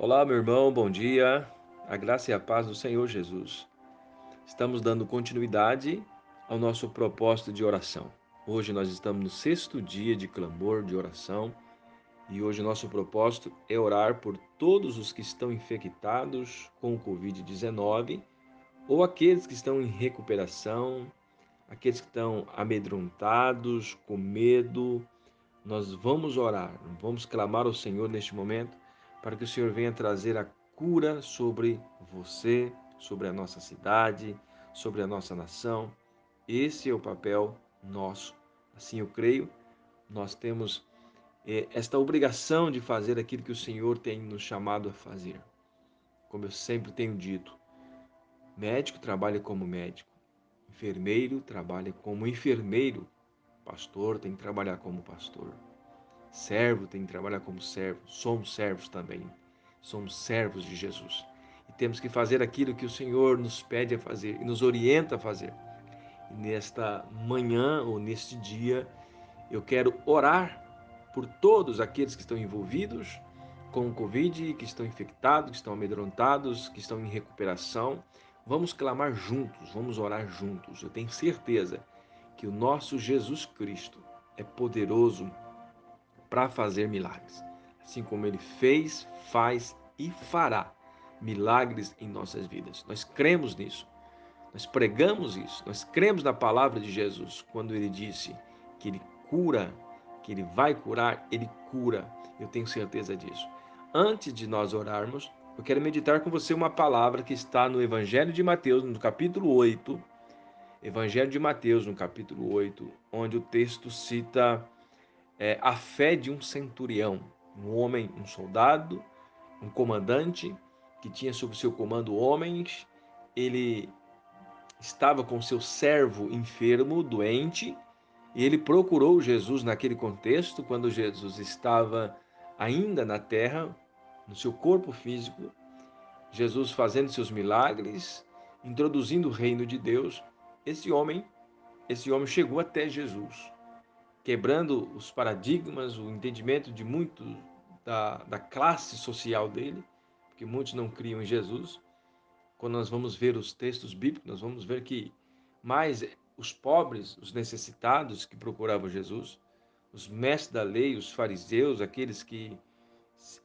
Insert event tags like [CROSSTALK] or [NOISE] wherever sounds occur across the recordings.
Olá, meu irmão, bom dia. A graça e a paz do Senhor Jesus. Estamos dando continuidade ao nosso propósito de oração. Hoje nós estamos no sexto dia de clamor, de oração, e hoje nosso propósito é orar por todos os que estão infectados com o Covid-19 ou aqueles que estão em recuperação, aqueles que estão amedrontados, com medo. Nós vamos orar, vamos clamar ao Senhor neste momento para que o Senhor venha trazer a cura sobre você, sobre a nossa cidade, sobre a nossa nação. Esse é o papel nosso. Assim eu creio, nós temos eh, esta obrigação de fazer aquilo que o Senhor tem nos chamado a fazer. Como eu sempre tenho dito, médico trabalha como médico, enfermeiro trabalha como enfermeiro, pastor tem que trabalhar como pastor. Servo tem que trabalhar como servo. Somos servos também. Somos servos de Jesus. E temos que fazer aquilo que o Senhor nos pede a fazer e nos orienta a fazer. E nesta manhã ou neste dia, eu quero orar por todos aqueles que estão envolvidos com o Covid, que estão infectados, que estão amedrontados, que estão em recuperação. Vamos clamar juntos, vamos orar juntos. Eu tenho certeza que o nosso Jesus Cristo é poderoso para fazer milagres. Assim como ele fez, faz e fará milagres em nossas vidas. Nós cremos nisso. Nós pregamos isso. Nós cremos na palavra de Jesus quando ele disse que ele cura, que ele vai curar, ele cura. Eu tenho certeza disso. Antes de nós orarmos, eu quero meditar com você uma palavra que está no Evangelho de Mateus, no capítulo 8. Evangelho de Mateus, no capítulo 8, onde o texto cita é, a fé de um centurião, um homem, um soldado, um comandante que tinha sob seu comando homens. Ele estava com seu servo enfermo, doente, e ele procurou Jesus naquele contexto, quando Jesus estava ainda na terra, no seu corpo físico, Jesus fazendo seus milagres, introduzindo o reino de Deus. Esse homem, esse homem chegou até Jesus quebrando os paradigmas, o entendimento de muitos da, da classe social dele, porque muitos não criam em Jesus. Quando nós vamos ver os textos bíblicos, nós vamos ver que mais os pobres, os necessitados que procuravam Jesus, os mestres da lei, os fariseus, aqueles que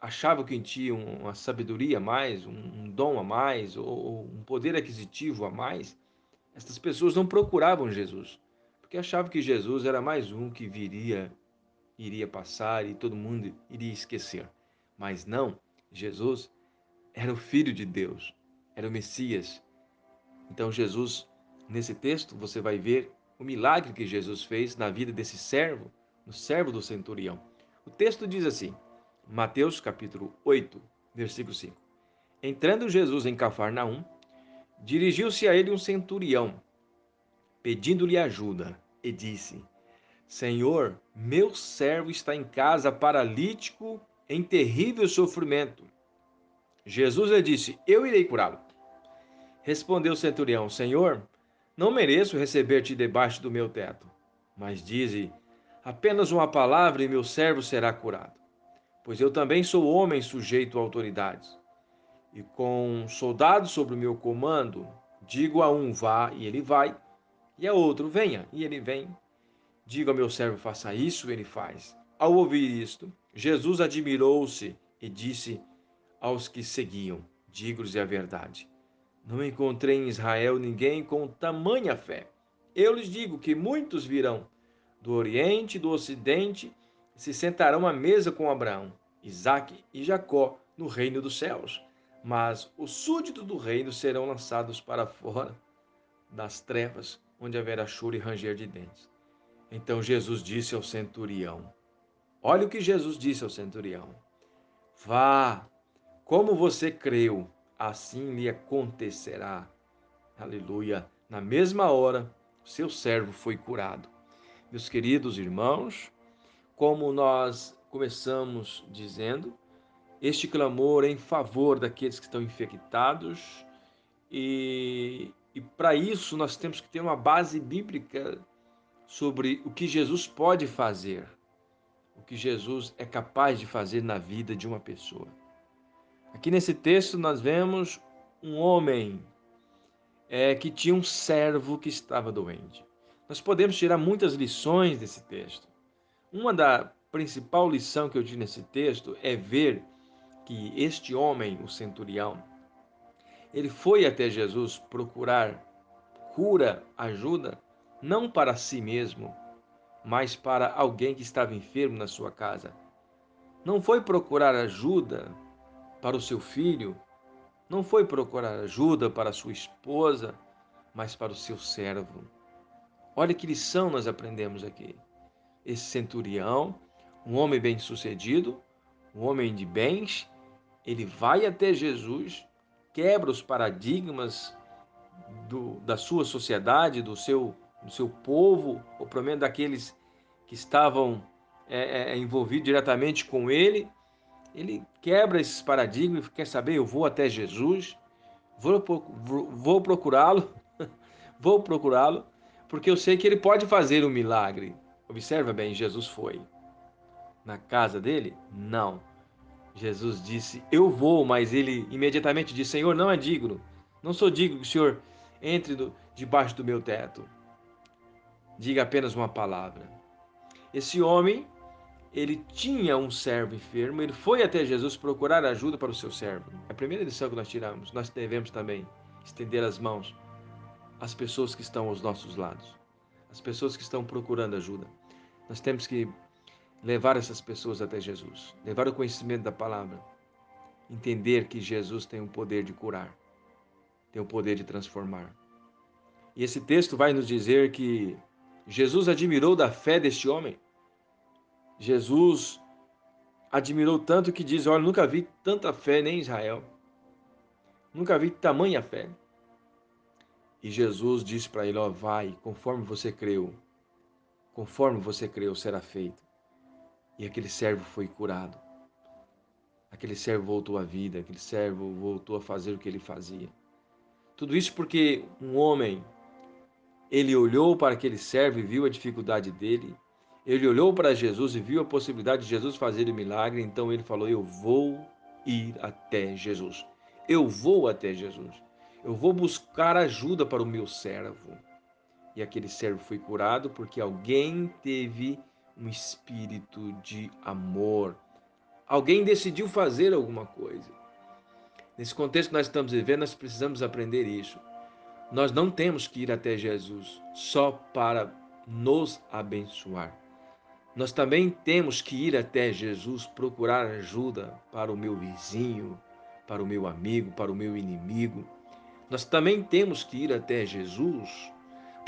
achavam que tinham uma sabedoria a mais, um dom a mais, ou um poder aquisitivo a mais, essas pessoas não procuravam Jesus porque achava que Jesus era mais um que viria, iria passar e todo mundo iria esquecer. Mas não, Jesus era o Filho de Deus, era o Messias. Então, Jesus, nesse texto, você vai ver o milagre que Jesus fez na vida desse servo, no servo do centurião. O texto diz assim, Mateus capítulo 8, versículo 5. Entrando Jesus em Cafarnaum, dirigiu-se a ele um centurião, pedindo-lhe ajuda, e disse: Senhor, meu servo está em casa paralítico em terrível sofrimento. Jesus lhe disse: Eu irei curá-lo. Respondeu o centurião: Senhor, não mereço receber-te debaixo do meu teto, mas dize apenas uma palavra e meu servo será curado. Pois eu também sou homem sujeito a autoridades. E com soldados sobre o meu comando, digo a um vá e ele vai, e a outro, venha, e ele vem. Diga ao meu servo, faça isso, ele faz. Ao ouvir isto, Jesus admirou-se e disse aos que seguiam: Digo-lhes a verdade. Não encontrei em Israel ninguém com tamanha fé. Eu lhes digo que muitos virão do Oriente e do Ocidente e se sentarão à mesa com Abraão, Isaque e Jacó no reino dos céus. Mas os súditos do reino serão lançados para fora das trevas onde haverá choro e ranger de dentes. Então Jesus disse ao centurião: Olha o que Jesus disse ao centurião: Vá, como você creu, assim lhe acontecerá. Aleluia. Na mesma hora, seu servo foi curado. Meus queridos irmãos, como nós começamos dizendo, este clamor é em favor daqueles que estão infectados e e para isso nós temos que ter uma base bíblica sobre o que Jesus pode fazer, o que Jesus é capaz de fazer na vida de uma pessoa. Aqui nesse texto nós vemos um homem é, que tinha um servo que estava doente. Nós podemos tirar muitas lições desse texto. Uma da principal lição que eu tive nesse texto é ver que este homem, o centurião, ele foi até Jesus procurar cura, ajuda, não para si mesmo, mas para alguém que estava enfermo na sua casa. Não foi procurar ajuda para o seu filho, não foi procurar ajuda para a sua esposa, mas para o seu servo. Olha que lição nós aprendemos aqui. Esse centurião, um homem bem-sucedido, um homem de bens, ele vai até Jesus, quebra os paradigmas do, da sua sociedade, do seu, do seu povo, ou pelo menos daqueles que estavam é, é, envolvidos diretamente com ele. Ele quebra esses paradigmas quer saber, eu vou até Jesus, vou, vou, vou procurá-lo, [LAUGHS] vou procurá-lo, porque eu sei que ele pode fazer um milagre. Observa bem, Jesus foi. Na casa dele? Não. Jesus disse: Eu vou, mas ele imediatamente disse: Senhor, não é digno. Não sou digno que o Senhor entre do, debaixo do meu teto. Diga apenas uma palavra. Esse homem, ele tinha um servo enfermo, ele foi até Jesus procurar ajuda para o seu servo. É a primeira lição que nós tiramos. Nós devemos também estender as mãos às pessoas que estão aos nossos lados, às pessoas que estão procurando ajuda. Nós temos que levar essas pessoas até Jesus, levar o conhecimento da palavra, entender que Jesus tem o poder de curar tem o poder de transformar. E esse texto vai nos dizer que Jesus admirou da fé deste homem. Jesus admirou tanto que diz: Olha, nunca vi tanta fé nem em Israel. Nunca vi tamanha fé. E Jesus disse para ele: Ó, vai, conforme você creu, conforme você creu, será feito. E aquele servo foi curado. Aquele servo voltou à vida, aquele servo voltou a fazer o que ele fazia. Tudo isso porque um homem, ele olhou para aquele servo e viu a dificuldade dele. Ele olhou para Jesus e viu a possibilidade de Jesus fazer o milagre. Então ele falou: Eu vou ir até Jesus. Eu vou até Jesus. Eu vou buscar ajuda para o meu servo. E aquele servo foi curado porque alguém teve um espírito de amor. Alguém decidiu fazer alguma coisa. Nesse contexto que nós estamos vivendo, nós precisamos aprender isso. Nós não temos que ir até Jesus só para nos abençoar. Nós também temos que ir até Jesus procurar ajuda para o meu vizinho, para o meu amigo, para o meu inimigo. Nós também temos que ir até Jesus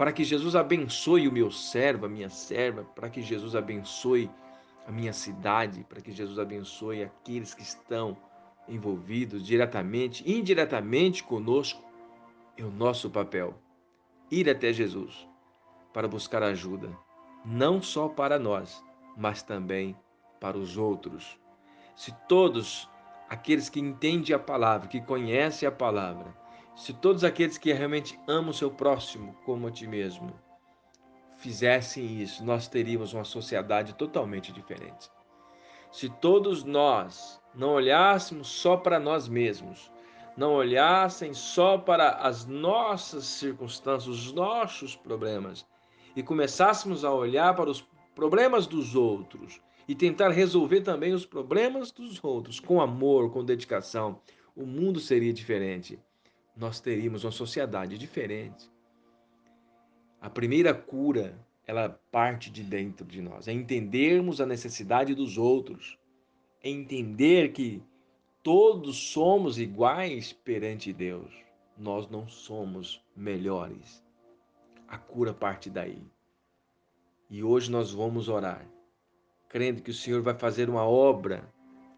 para que Jesus abençoe o meu servo, a minha serva, para que Jesus abençoe a minha cidade, para que Jesus abençoe aqueles que estão envolvidos diretamente, indiretamente conosco, é o nosso papel ir até Jesus para buscar ajuda, não só para nós, mas também para os outros. Se todos aqueles que entendem a palavra, que conhecem a palavra, se todos aqueles que realmente amam o seu próximo como a ti mesmo, fizessem isso, nós teríamos uma sociedade totalmente diferente. Se todos nós não olhássemos só para nós mesmos, não olhassem só para as nossas circunstâncias, os nossos problemas, e começássemos a olhar para os problemas dos outros e tentar resolver também os problemas dos outros com amor, com dedicação, o mundo seria diferente. Nós teríamos uma sociedade diferente. A primeira cura, ela parte de dentro de nós, é entendermos a necessidade dos outros entender que todos somos iguais perante Deus. Nós não somos melhores. A cura parte daí. E hoje nós vamos orar, crendo que o Senhor vai fazer uma obra,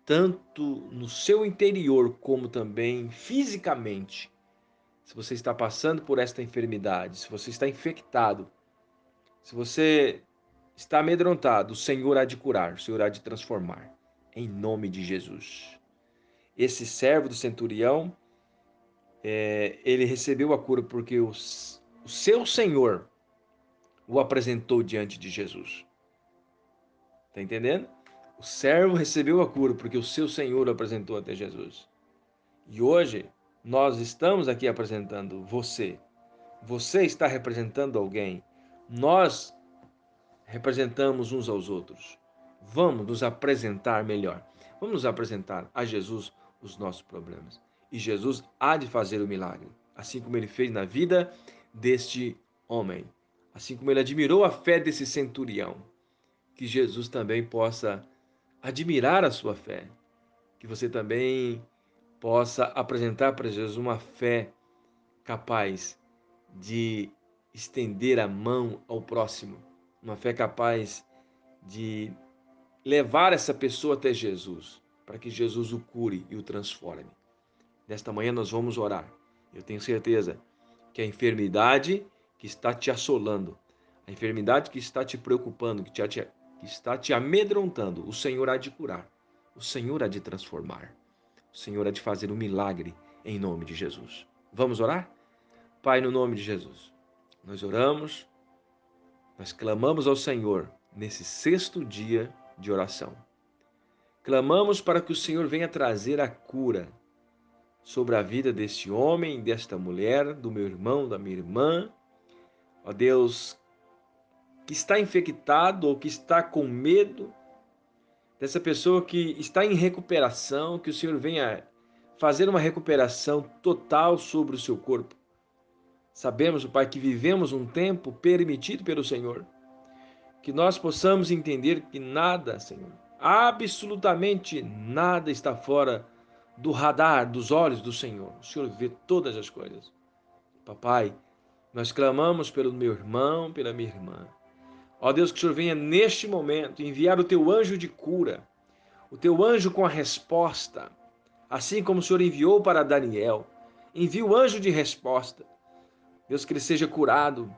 tanto no seu interior como também fisicamente. Se você está passando por esta enfermidade, se você está infectado, se você está amedrontado, o Senhor há de curar, o Senhor há de transformar em nome de Jesus. Esse servo do centurião, é, ele recebeu a cura porque o, o seu Senhor o apresentou diante de Jesus. Está entendendo? O servo recebeu a cura porque o seu Senhor o apresentou até Jesus. E hoje nós estamos aqui apresentando você. Você está representando alguém. Nós representamos uns aos outros. Vamos nos apresentar melhor. Vamos nos apresentar a Jesus os nossos problemas. E Jesus há de fazer o milagre, assim como ele fez na vida deste homem, assim como ele admirou a fé desse centurião. Que Jesus também possa admirar a sua fé, que você também possa apresentar para Jesus uma fé capaz de estender a mão ao próximo, uma fé capaz de levar essa pessoa até Jesus, para que Jesus o cure e o transforme. Nesta manhã nós vamos orar. Eu tenho certeza que a enfermidade que está te assolando, a enfermidade que está te preocupando, que, te, que está te amedrontando, o Senhor há de curar, o Senhor há de transformar. O Senhor há de fazer um milagre em nome de Jesus. Vamos orar? Pai, no nome de Jesus, nós oramos, nós clamamos ao Senhor nesse sexto dia de oração. Clamamos para que o Senhor venha trazer a cura sobre a vida deste homem, desta mulher, do meu irmão, da minha irmã. Ó Deus, que está infectado ou que está com medo, dessa pessoa que está em recuperação, que o Senhor venha fazer uma recuperação total sobre o seu corpo. Sabemos, Pai, que vivemos um tempo permitido pelo Senhor, que nós possamos entender que nada, Senhor, absolutamente nada está fora do radar, dos olhos do Senhor. O Senhor vê todas as coisas. Papai, nós clamamos pelo meu irmão, pela minha irmã. Ó Deus, que o Senhor venha neste momento enviar o teu anjo de cura, o teu anjo com a resposta, assim como o Senhor enviou para Daniel. Envia o anjo de resposta. Deus, que ele seja curado,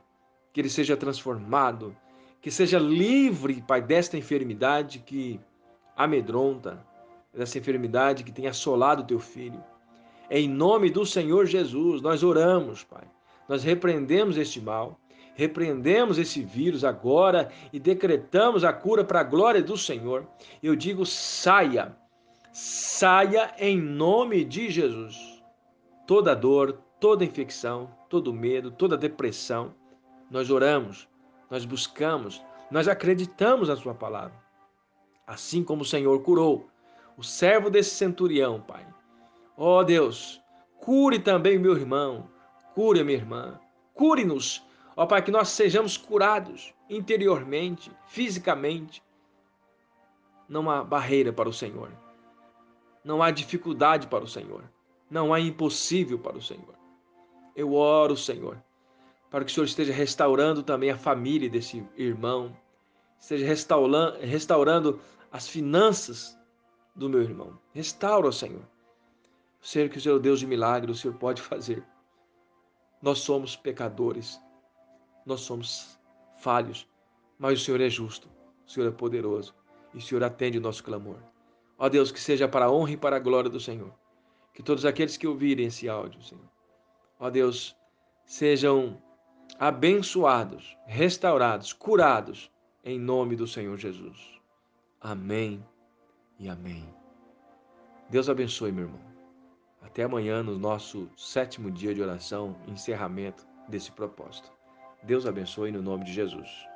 que ele seja transformado, que seja livre, Pai, desta enfermidade que amedronta, dessa enfermidade que tem assolado o teu filho. Em nome do Senhor Jesus, nós oramos, Pai. Nós repreendemos este mal repreendemos esse vírus agora e decretamos a cura para a glória do Senhor. Eu digo: saia, saia em nome de Jesus. Toda dor, toda infecção, todo medo, toda depressão, nós oramos, nós buscamos, nós acreditamos na Sua palavra. Assim como o Senhor curou o servo desse centurião, Pai. Ó oh, Deus, cure também meu irmão, cure a minha irmã, cure-nos Ó Pai, que nós sejamos curados interiormente, fisicamente. Não há barreira para o Senhor. Não há dificuldade para o Senhor. Não há impossível para o Senhor. Eu oro, Senhor, para que o Senhor esteja restaurando também a família desse irmão, esteja restaurando, as finanças do meu irmão. Restaura, Senhor. Ser que o Senhor Deus de milagre, o Senhor pode fazer. Nós somos pecadores nós somos falhos, mas o Senhor é justo, o Senhor é poderoso e o Senhor atende o nosso clamor. Ó Deus, que seja para a honra e para a glória do Senhor. Que todos aqueles que ouvirem esse áudio, Senhor, ó Deus, sejam abençoados, restaurados, curados, em nome do Senhor Jesus. Amém e amém. Deus abençoe, meu irmão. Até amanhã, no nosso sétimo dia de oração, encerramento desse propósito. Deus abençoe no nome de Jesus.